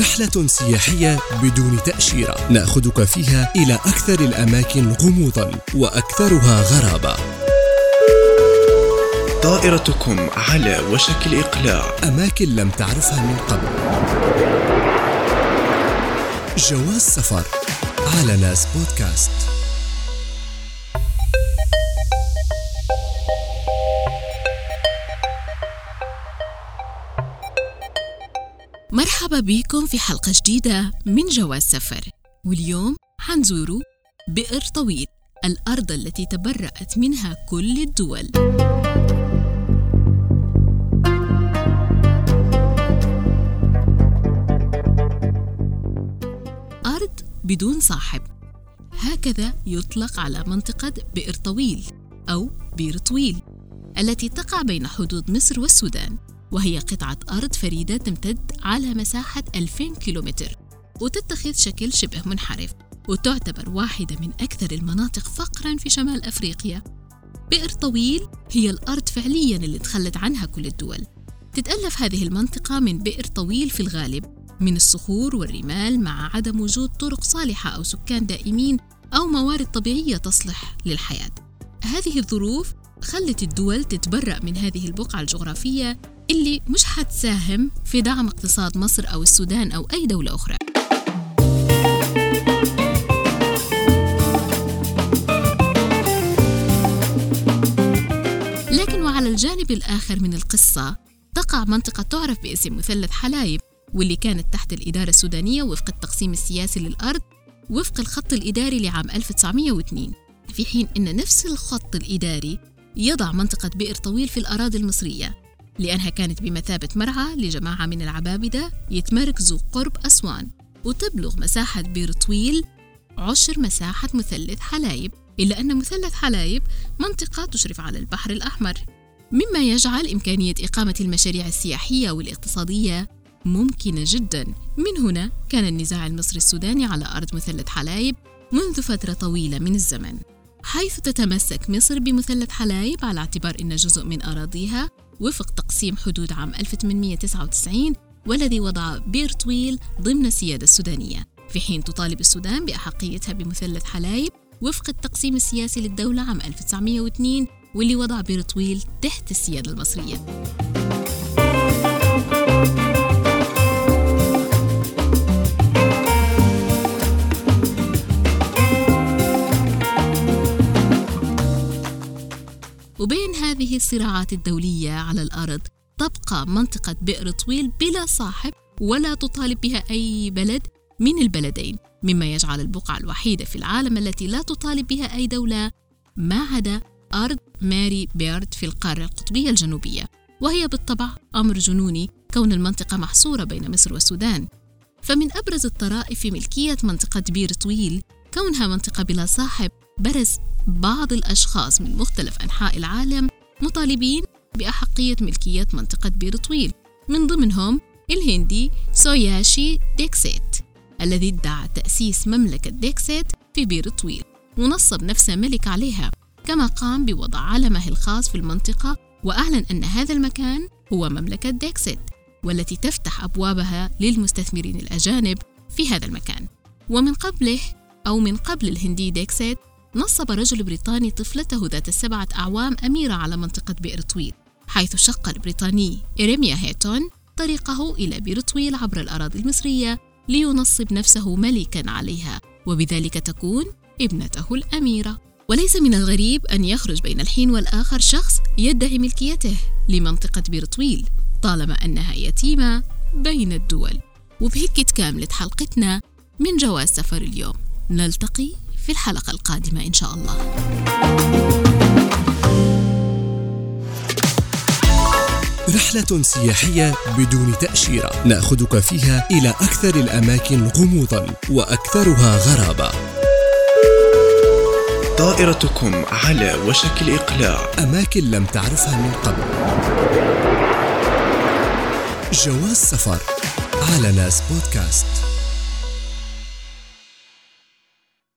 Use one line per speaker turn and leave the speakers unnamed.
رحلة سياحية بدون تأشيرة. نأخذك فيها إلى أكثر الأماكن غموضا وأكثرها غرابة.
طائرتكم على وشك الإقلاع.
أماكن لم تعرفها من قبل. جواز سفر. على ناس بودكاست.
مرحبا بكم في حلقة جديدة من جواز سفر. واليوم حنزوروا بئر طويل الأرض التي تبرأت منها كل الدول. أرض بدون صاحب. هكذا يطلق على منطقة بئر طويل أو بير طويل التي تقع بين حدود مصر والسودان. وهي قطعة أرض فريدة تمتد على مساحة 2000 كيلومتر وتتخذ شكل شبه منحرف وتعتبر واحدة من أكثر المناطق فقراً في شمال أفريقيا. بئر طويل هي الأرض فعلياً اللي تخلت عنها كل الدول. تتألف هذه المنطقة من بئر طويل في الغالب من الصخور والرمال مع عدم وجود طرق صالحة أو سكان دائمين أو موارد طبيعية تصلح للحياة. هذه الظروف خلت الدول تتبرأ من هذه البقعة الجغرافية اللي مش حتساهم في دعم اقتصاد مصر أو السودان أو أي دولة أخرى. لكن وعلى الجانب الآخر من القصة تقع منطقة تعرف باسم مثلث حلايب واللي كانت تحت الإدارة السودانية وفق التقسيم السياسي للأرض وفق الخط الإداري لعام 1902 في حين أن نفس الخط الإداري يضع منطقة بئر طويل في الأراضي المصرية. لأنها كانت بمثابة مرعى لجماعة من العبابدة يتمركزوا قرب أسوان وتبلغ مساحة بئر طويل عشر مساحة مثلث حلايب إلا أن مثلث حلايب منطقة تشرف على البحر الأحمر. مما يجعل إمكانية إقامة المشاريع السياحية والاقتصادية ممكنة جدا. من هنا كان النزاع المصري السوداني على أرض مثلث حلايب منذ فترة طويلة من الزمن. حيث تتمسك مصر بمثلث حلايب على اعتبار أن جزء من أراضيها وفق تقسيم حدود عام 1899 والذي وضع بير طويل ضمن السيادة السودانية. في حين تطالب السودان بأحقيتها بمثلث حلايب وفق التقسيم السياسي للدولة عام 1902 واللي وضع بير طويل تحت السيادة المصرية. وبين هذه الصراعات الدولية على الأرض تبقى منطقة بئر طويل بلا صاحب ولا تطالب بها أي بلد من البلدين مما يجعل البقعة الوحيدة في العالم التي لا تطالب بها أي دولة ما عدا أرض ماري بيرد في القارة القطبية الجنوبية. وهي بالطبع أمر جنوني كون المنطقة محصورة بين مصر والسودان. فمن أبرز الطرائف ملكية منطقة بير طويل كونها منطقة بلا صاحب برز بعض الأشخاص من مختلف أنحاء العالم مطالبين بأحقية ملكية منطقة بير طويل من ضمنهم الهندي سوياشي ديكسيت الذي ادعى تأسيس مملكة ديكسيت في بير طويل ونصب نفسه ملك عليها كما قام بوضع علمه الخاص في المنطقة وأعلن أن هذا المكان هو مملكة ديكسيت والتي تفتح أبوابها للمستثمرين الأجانب في هذا المكان. ومن قبله أو من قبل الهندي ديكسيت نصب رجل بريطاني طفلته ذات السبعة أعوام أميرة على منطقة بئر طويل حيث شق البريطاني إيريميا هيتون طريقه إلى بئر طويل عبر الأراضي المصرية لينصب نفسه ملكا عليها وبذلك تكون ابنته الأميرة. وليس من الغريب أن يخرج بين الحين والآخر شخص يدعي ملكيته لمنطقة بير طويل طالما أنها يتيمة بين الدول. وبهيك تكاملت حلقتنا من جواز سفر اليوم. نلتقي في الحلقة القادمة إن شاء الله.
رحلة سياحية بدون تأشيرة. نأخذك فيها إلى أكثر الأماكن غموضا وأكثرها غرابة.
طائرتكم على وشك الإقلاع.
أماكن لم تعرفها من قبل. جواز سفر. على ناس بودكاست.